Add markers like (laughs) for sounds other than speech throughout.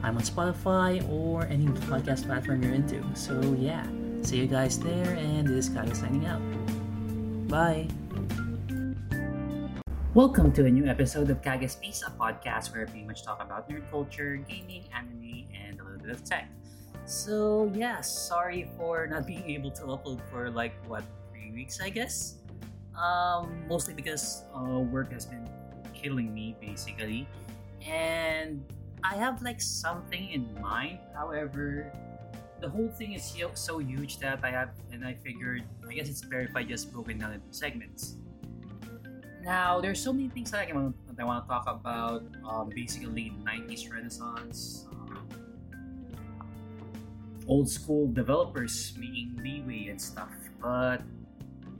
I'm on Spotify or any podcast platform you're into. So yeah, see you guys there, and this guy is signing out. Bye. Welcome to a new episode of Kage Space, a podcast where we much talk about nerd culture, gaming, anime, and a little bit of tech. So yeah, sorry for not being able to upload for like what three weeks, I guess. Um, mostly because uh, work has been killing me basically, and I have like something in mind. However, the whole thing is so, huge that I have, and I figured I guess it's better if I just broke it down into segments. Now, there's so many things that I, can, that I want to talk about. Um, basically, 90s Renaissance, um, old school developers making leeway and stuff. But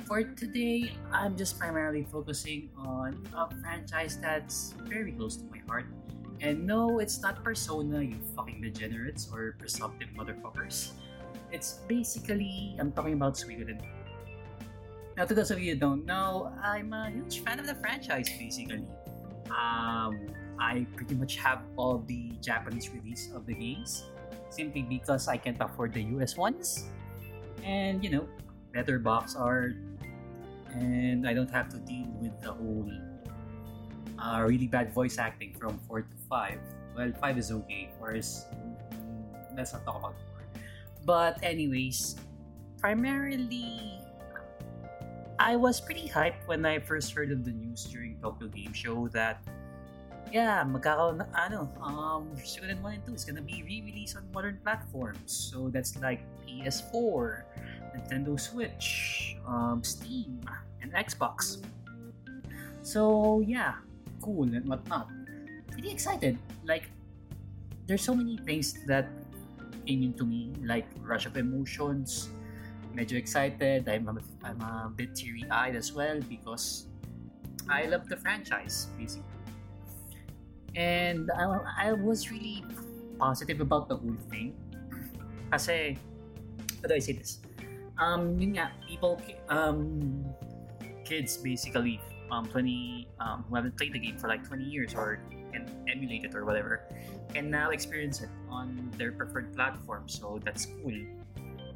for today, I'm just primarily focusing on a franchise that's very close to my heart and no, it's not Persona, you fucking degenerates or presumptive motherfuckers. It's basically, I'm talking about Suikoden. Now, to those of you who don't know, I'm a huge fan of the franchise, basically. Um, I pretty much have all the Japanese release of the games, simply because I can't afford the US ones. And, you know, better box art, and I don't have to deal with the whole uh, really bad voice acting from 4 5. Well, 5 is okay, whereas let's not talk about 4. But anyways, primarily I was pretty hyped when I first heard of the news during Tokyo Game Show that yeah, magkakaroon ano, um, Suikoden 1 and 2 is gonna be re-released on modern platforms. So that's like PS4, Nintendo Switch, um, Steam, and Xbox. So yeah, cool and whatnot. Pretty excited. Like, there's so many things that came into me, like rush of emotions. Medyo excited. I'm a, I'm a bit teary-eyed as well because I love the franchise, basically. And I, I was really positive about the whole thing. Kasi, how do I say this? Um, yun nga, people, um, kids basically um, 20 um, who haven't played the game for like 20 years or can emulate it or whatever can now experience it on their preferred platform. So that's cool.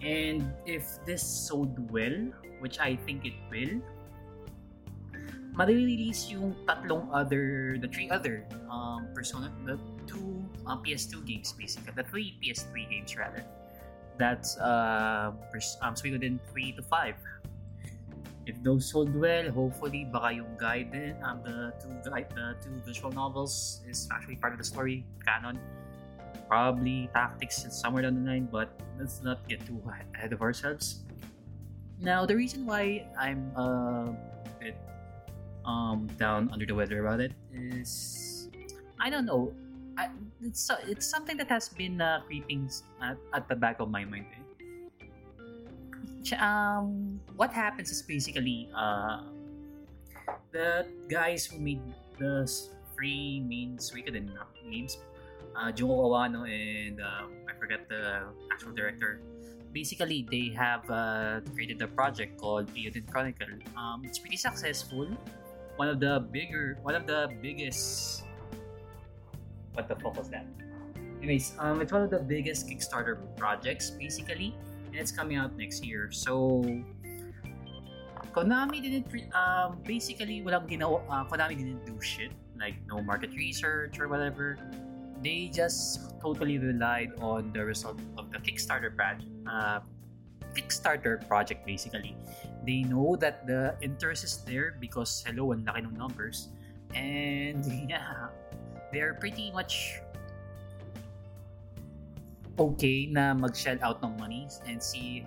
And if this sold well which I think it will ma-release yung tatlong other the three other um, Persona the two uh, PS2 games basically. The three PS3 games rather. That's uh, um, Suikoden 3 to 5 if those sold well, hopefully baka yung guide um, the two the, two visual novels is actually part of the story canon. Probably tactics is somewhere down the line, but let's not get too ahead of ourselves. Now, the reason why I'm a bit um, down under the weather about it is I don't know. I, it's it's something that has been uh, creeping at, at the back of my mind. Eh? Um, what happens is basically uh, the guys who made the three main Suikoden games, uh, Junko Kawano and uh, I forget the actual director. Basically, they have uh, created a project called Eiyuden Chronicle. Um, it's pretty successful. One of the bigger, one of the biggest. What the fuck was that? Anyways, um, it's one of the biggest Kickstarter projects, basically and it's coming out next year. So, Konami didn't um, basically walang ginawa uh, Konami didn't do shit like no market research or whatever. They just totally relied on the result of the Kickstarter project. Uh, Kickstarter project basically. They know that the interest is there because hello, ang laki ng numbers. And (laughs) yeah, they're pretty much okay na mag-shell out ng money and see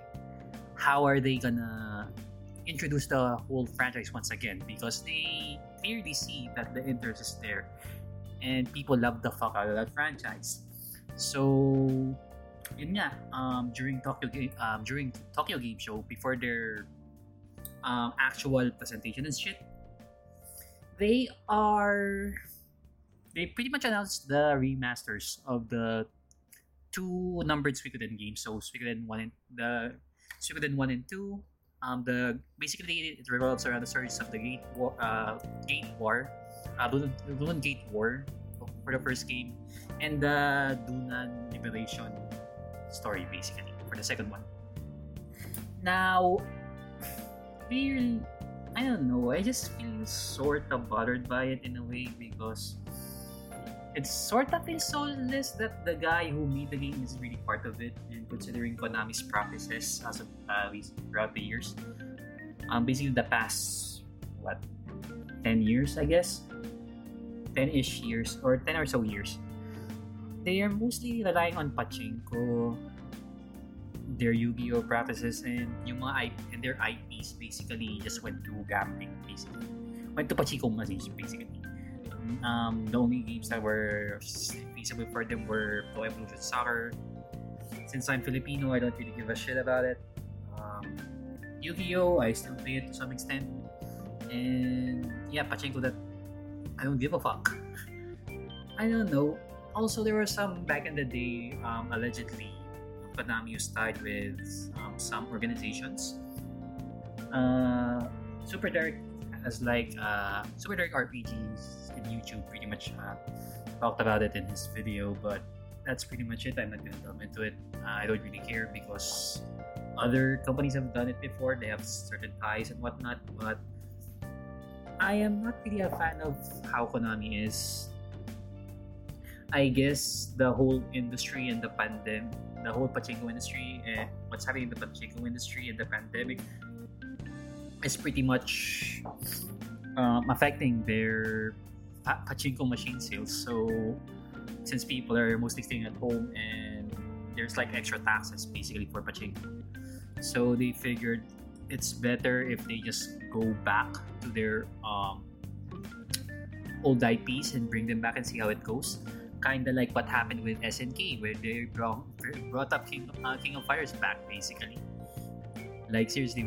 how are they gonna introduce the whole franchise once again because they clearly see that the interest is there and people love the fuck out of that franchise. So, yun nga, um, during Tokyo Game, um, during Tokyo Game Show, before their um, actual presentation and shit, they are they pretty much announced the remasters of the two numbered Suikoden games. So Suikoden one and the Suikoden one and two. Um, the basically it revolves around the stories of the Gate War, uh, Gate War, uh, Lunan Gate War for the first game, and the Dunan Liberation story basically for the second one. Now, feel I don't know. I just feel sort of bothered by it in a way because it's sort of soulless that the guy who made the game is really part of it and considering Konami's practices as of uh, throughout the years. Um, basically the past what 10 years I guess? 10-ish years or 10 or so years. They are mostly relying on pachinko their Yu-Gi-Oh practices and yung mga IP, and their IPs basically just went to gambling basically. Went to pachinko machines basically um, the only games that were feasible for them were Pro Evolution Soccer. Since I'm Filipino I don't really give a shit about it. Um, Yu-Gi-Oh! I still play it to some extent. And yeah pachinko that I don't give a fuck. (laughs) I don't know. Also there were some back in the day um, allegedly Konami was tied with um, some organizations. Uh, Super Dark has like uh, Super Dark RPGs in YouTube pretty much uh, talked about it in his video, but that's pretty much it. I'm not gonna delve into it. Uh, I don't really care because other companies have done it before. They have certain ties and whatnot, but I am not really a fan of how Konami is. I guess the whole industry and the pandemic the whole pachinko industry and what's happening in the pachinko industry and the pandemic is pretty much um, affecting their pachinko machine sales. So since people are mostly staying at home and there's like extra taxes basically for pachinko, so they figured it's better if they just go back to their um, old IPs and bring them back and see how it goes kind of like what happened with SNK, where they brought, brought up King, uh, King of Fighters back, basically. Like, seriously.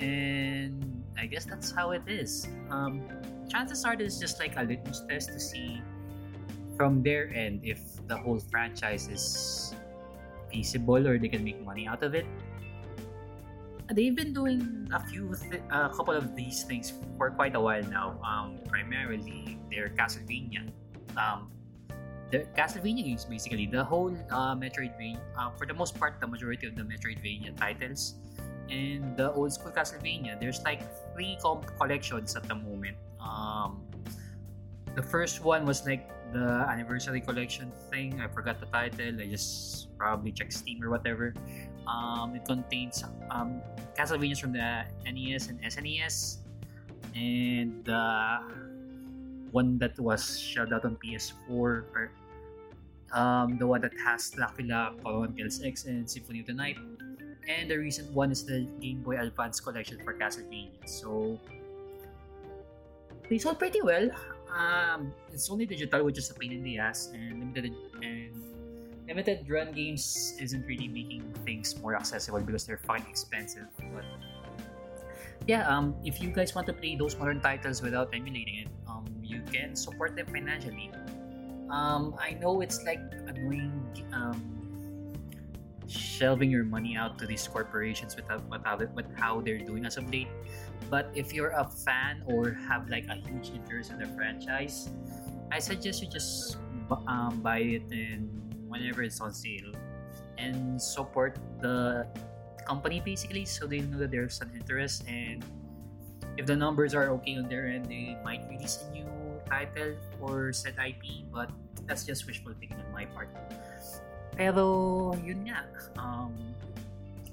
And I guess that's how it is. Um, chances are there's just like a litmus test to see from their end if the whole franchise is feasible or they can make money out of it. They've been doing a few, th- a couple of these things for quite a while now. Um, primarily, their Castlevania. Um, the Castlevania games basically the whole uh, Metroidvania uh, for the most part the majority of the Metroidvania titles and the old school Castlevania there's like three comp collections at the moment. Um, the first one was like the anniversary collection thing. I forgot the title. I just probably check Steam or whatever. Um, it contains um, Castlevanias from the NES and SNES and the uh, one that was shelled out on PS4, or um, the one that has Dracula, Chronicles X, and Symphony of the Night. And the recent one is the Game Boy Advance collection for Castlevania. So they sold pretty well. Um, it's only digital, which is a pain in the ass, and limited and limited run games isn't really making things more accessible because they're fucking expensive. But yeah, um, if you guys want to play those modern titles without emulating it, um, you can support them financially. Um, I know it's like annoying um, shelving your money out to these corporations with, with, how, with how they're doing as of late. But if you're a fan or have like a huge interest in the franchise, I suggest you just um, buy it in whenever it's on sale and support the company basically so they know that there's an interest and if the numbers are okay on their end they might release a new title or said IP but that's just wishful thinking on my part pero yun nga um,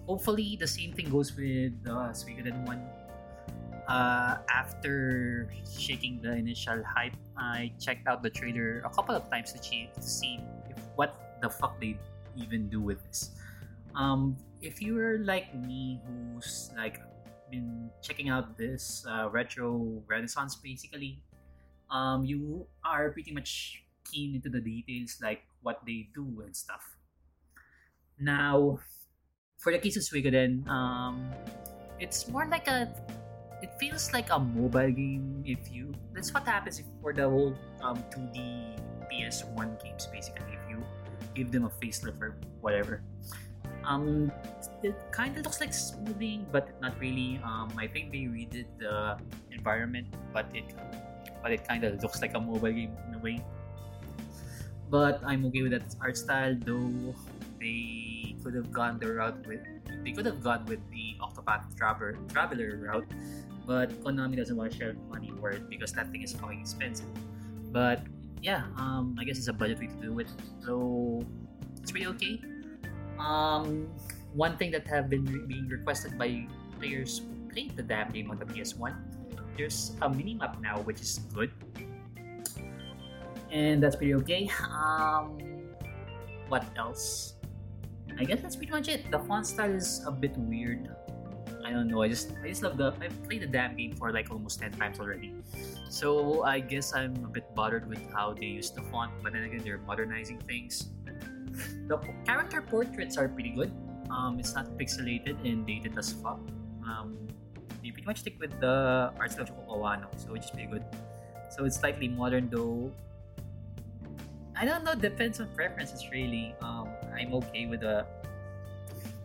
hopefully the same thing goes with the uh, Suikoden 1 uh, after shaking the initial hype I checked out the trailer a couple of times to see, to see if, what the fuck they even do with this um, if you're like me who's like been checking out this uh, retro renaissance basically um, you are pretty much keen into the details like what they do and stuff. Now, for the case of Suikoden, um, it's more like a it feels like a mobile game if you that's what happens if for the whole um, 2D PS1 games basically if you give them a facelift or whatever. Um it kind of looks like smoothing but not really. Um I think they redid the environment but it but it kind of looks like a mobile game in a way. But I'm okay with that art style though they could have gone the route with they could have gone with the Octopath Traveler, Traveler route but Konami doesn't want to share money for it because that thing is fucking expensive. But yeah, um, I guess it's a budget way to do it, so it's pretty okay. Um, one thing that have been re- being requested by players who the damn game on the PS1, there's a mini map now, which is good, and that's pretty okay. Um, what else? I guess that's pretty much it. The font style is a bit weird. I don't know. I just I just love the I've played the damn game for like almost ten times already. So I guess I'm a bit bothered with how they use the font, but then again they're modernizing things. (laughs) The character portraits are pretty good. Um, it's not pixelated and dated as fuck. Um, they pretty much stick with the art style of Kawano, so which is pretty good. So it's slightly modern though. I don't know, depends on preferences really. Um, I'm okay with the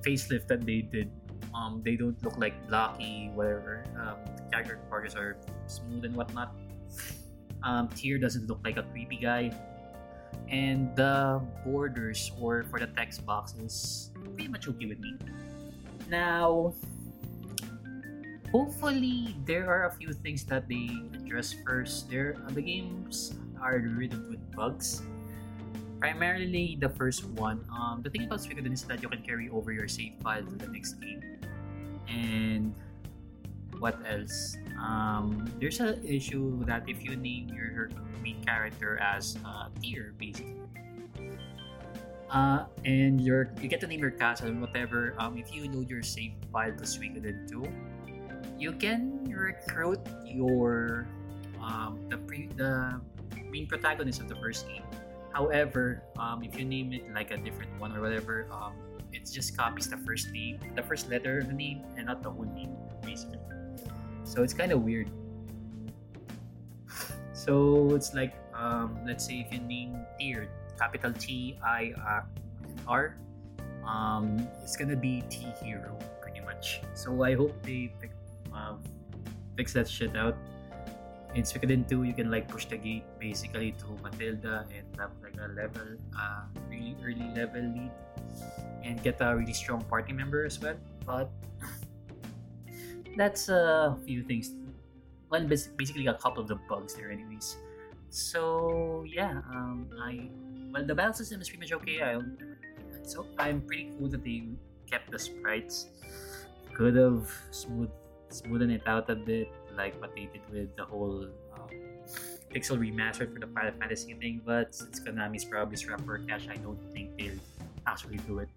facelift that they did um, they don't look like blocky, whatever. Um, character portraits are smooth and whatnot. Um, Tir doesn't look like a creepy guy. And the borders or for the text boxes pretty much okay with me. Now, hopefully there are a few things that they address first. There, the games are riddled with bugs. Primarily the first one. Um, the thing about Suikoden is that you can carry over your save file to the next game. And what else? Um, there's an issue that if you name your main character as uh, Tir basically. Uh, and your you get to name your castle whatever um, if you load your save file to Suikoden 2 you can recruit your um, the pre the main protagonist of the first game however um, if you name it like a different one or whatever um, it just copies the first name, the first letter of the name, and not the whole name, basically. So it's kind of weird. So it's like, um, let's say if you name Tir, capital T I R, um, it's gonna be T Hero, pretty much. So I hope they uh, fix that shit out. In Suikoden 2, you can like push the gate basically to Matilda and have like a level, uh, really early level lead and get a really strong party member as well. But that's a few things. Well, basically got a couple of the bugs there, anyways. So yeah, um, I well the battle system is pretty much okay. I so I'm pretty cool that they kept the sprites. Could have smooth smoothen it out a bit, like what they did with the whole um, pixel remastered for the Final Fantasy thing. But since Konami's probably strapped for cash, I don't think they'll actually do it.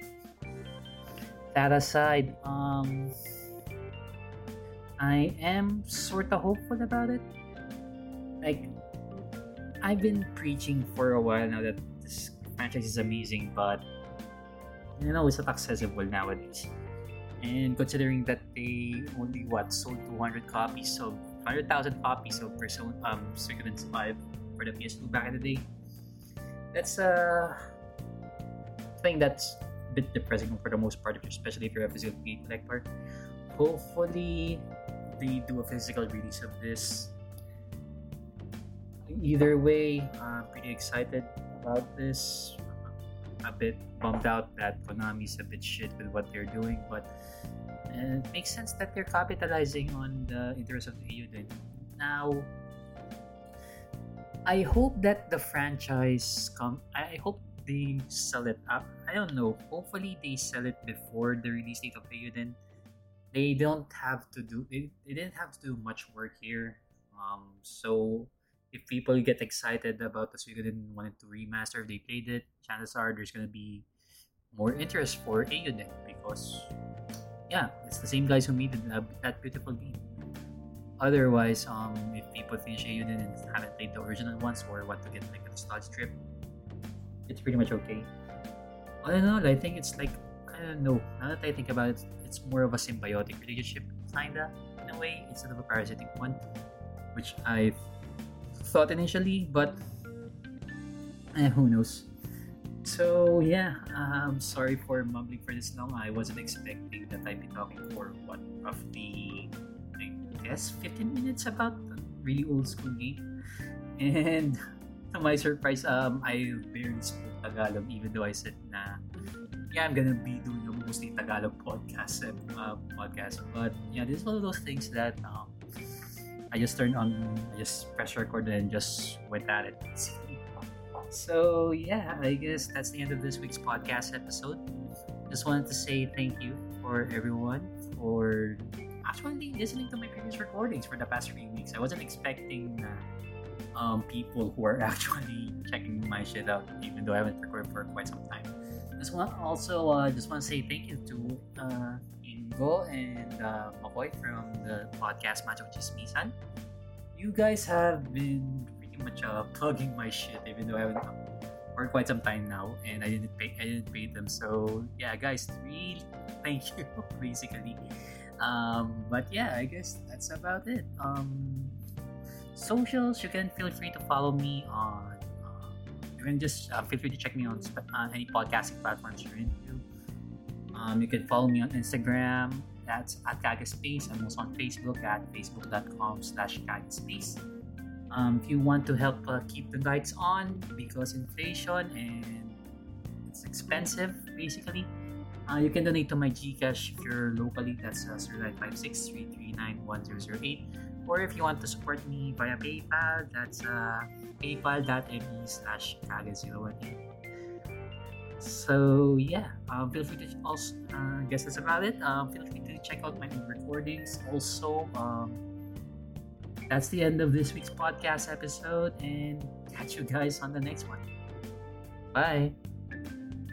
That aside, um, I am sort of hopeful about it. Like, I've been preaching for a while now that this franchise is amazing, but you know, it's not accessible nowadays. And considering that they only what sold 200 copies of 100,000 copies of Persona um Suikoden 5 for the PS2 back in the day, that's a thing that's a bit depressing for the most part, especially if you're a physical game collector. Hopefully, they do a physical release of this. Either way, I'm pretty excited about this. A bit bummed out that Konami's a bit shit with what they're doing, but uh, it makes sense that they're capitalizing on the interest of Eiyuden. Now, I hope that the franchise come. I hope they sell it up. I don't know. Hopefully they sell it before the release date of Eiyuden. They don't have to do they, they didn't have to do much work here. Um so if people get excited about the Suikoden 1 and 2 remaster, if they played it, chances are there's gonna be more interest for Eiyuden because yeah, it's the same guys who made that, that beautiful game. Otherwise, um, if people finish Eiyuden and haven't played the original ones or want to get like a nostalgia trip, it's pretty much okay. All in all, I think it's like I don't know. Now that I think about it, it's more of a symbiotic relationship, kinda in a way, instead of a parasitic one, which I thought initially, but eh, who knows. So yeah, I'm sorry for mumbling for this long. I wasn't expecting that I'd be talking for what roughly I guess 15 minutes about really old school game. And (laughs) to my surprise, um I barely spoke Tagalog even though I said na yeah, I'm gonna be doing a mostly Tagalog podcast uh, podcast. But yeah, this is one of those things that um, I just turned on, I just press record and just went at it. So yeah, I guess that's the end of this week's podcast episode. Just wanted to say thank you for everyone for actually listening to my previous recordings for the past three weeks. I wasn't expecting uh, um, people who are (laughs) actually checking my shit out, even though I haven't recorded for quite some time. Just want also uh, just want to say thank you to uh, Ingo and uh, Makoy from the podcast Match which is Misan. You guys have been pretty much uh, plugging my shit, even though I haven't for quite some time now, and I didn't pay. I didn't pay them. So yeah, guys, really (laughs) thank you, (laughs) basically. Um, but yeah, I guess that's about it. Um, socials, you can feel free to follow me on. Uh, you can just uh, feel free to check me on uh, any podcasting platforms you're into. Um, you can follow me on Instagram. That's at Kagaspace. I'm also on Facebook at facebook.com slash Kagaspace. Um, if you want to help uh, keep the lights on because inflation and it's expensive, basically, uh, you can donate to my Gcash if you're locally. That's uh, 0956 Or if you want to support me via PayPal, that's uh, paypal.me slash kaga018. So yeah, um, feel free to also, uh, guess that's about it. Um, feel free to check out my recordings. Also, um, that's the end of this week's podcast episode, and catch you guys on the next one. Bye.